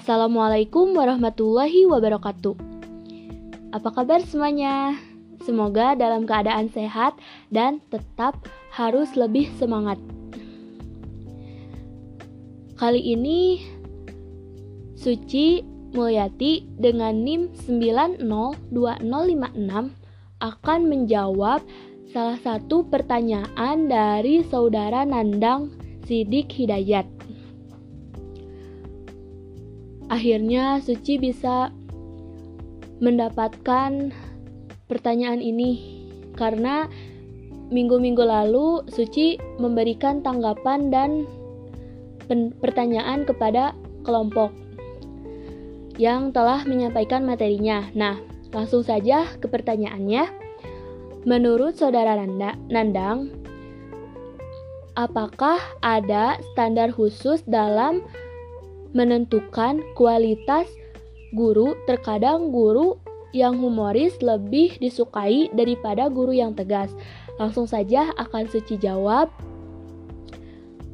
Assalamualaikum warahmatullahi wabarakatuh. Apa kabar semuanya? Semoga dalam keadaan sehat dan tetap harus lebih semangat. Kali ini Suci Mulyati dengan NIM 902056 akan menjawab salah satu pertanyaan dari saudara Nandang Sidik Hidayat. Akhirnya Suci bisa mendapatkan pertanyaan ini karena minggu-minggu lalu Suci memberikan tanggapan dan pertanyaan kepada kelompok yang telah menyampaikan materinya. Nah, langsung saja ke pertanyaannya. Menurut saudara Nanda, Nandang, apakah ada standar khusus dalam menentukan kualitas guru? Terkadang guru yang humoris lebih disukai daripada guru yang tegas. Langsung saja akan Suci jawab.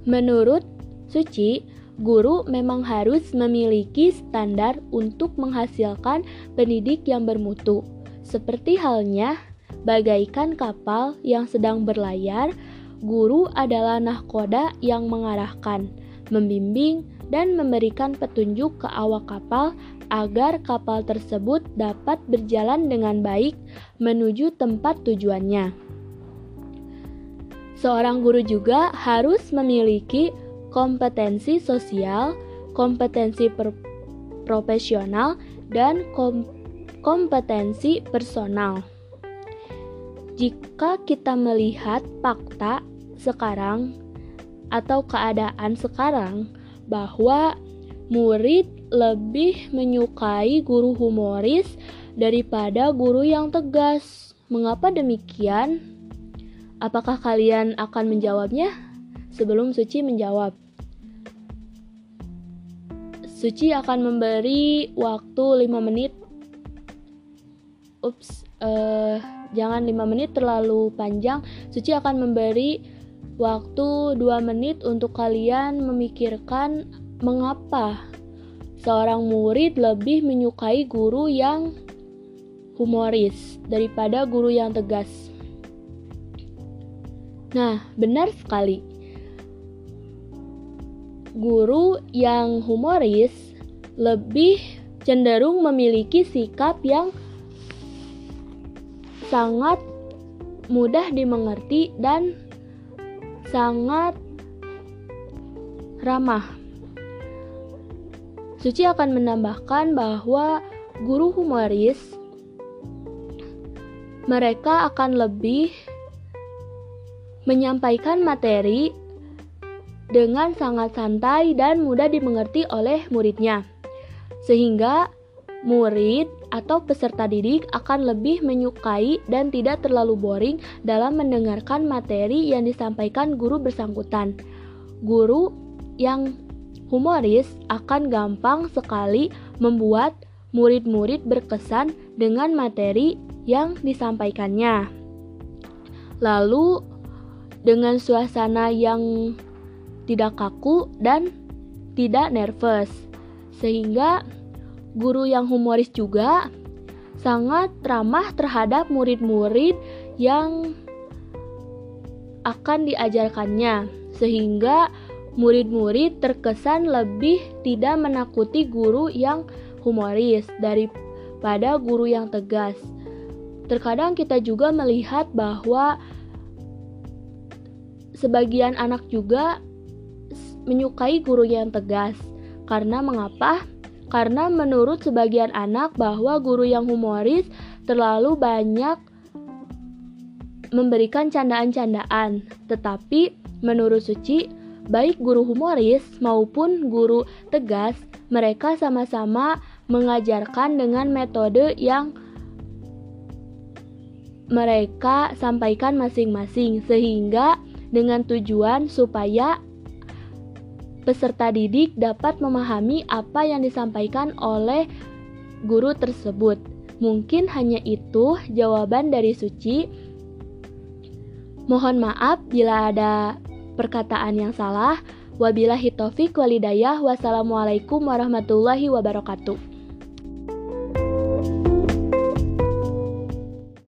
Menurut Suci, guru memang harus memiliki standar untuk menghasilkan pendidik yang bermutu. Seperti halnya Bagaikan kapal yang sedang berlayar, guru adalah nahkoda yang mengarahkan, membimbing, dan memberikan petunjuk ke awak kapal agar kapal tersebut dapat berjalan dengan baik menuju tempat tujuannya. Seorang guru juga harus memiliki kompetensi sosial, kompetensi profesional, dan kom kompetensi personal. Jika kita melihat fakta sekarang atau keadaan sekarang bahwa murid lebih menyukai guru humoris daripada guru yang tegas. Mengapa demikian? Apakah kalian akan menjawabnya? Sebelum Suci menjawab, Suci akan memberi waktu 5 menit. Ups, uh, Jangan 5 menit terlalu panjang. Suci akan memberi waktu 2 menit untuk kalian memikirkan mengapa seorang murid lebih menyukai guru yang humoris daripada guru yang tegas. Nah, benar sekali. Guru yang humoris lebih cenderung memiliki sikap yang sangat mudah dimengerti dan sangat ramah. Suci akan menambahkan bahwa guru humoris mereka akan lebih menyampaikan materi dengan sangat santai dan mudah dimengerti oleh muridnya. Sehingga murid atau peserta didik akan lebih menyukai dan tidak terlalu boring dalam mendengarkan materi yang disampaikan guru bersangkutan. Guru yang humoris akan gampang sekali membuat murid-murid berkesan dengan materi yang disampaikannya. Lalu, dengan suasana yang tidak kaku dan tidak nervous, sehingga guru yang humoris juga sangat ramah terhadap murid-murid yang akan diajarkannya, sehingga murid-murid terkesan lebih tidak menakuti guru yang humoris daripada guru yang tegas. Terkadang kita juga melihat bahwa sebagian anak juga menyukai guru yang tegas. Karena mengapa? Karena menurut sebagian anak bahwa guru yang humoris terlalu banyak memberikan candaan-candaan. Tetapi menurut Suci, baik guru humoris maupun guru tegas, mereka sama-sama mengajarkan dengan metode yang mereka sampaikan masing-masing sehingga dengan tujuan supaya peserta didik dapat memahami apa yang disampaikan oleh guru tersebut. Mungkin hanya itu jawaban dari Suci. Mohon maaf bila ada perkataan yang salah. Wabillahi taufik walidayah. Wassalamualaikum warahmatullahi wabarakatuh.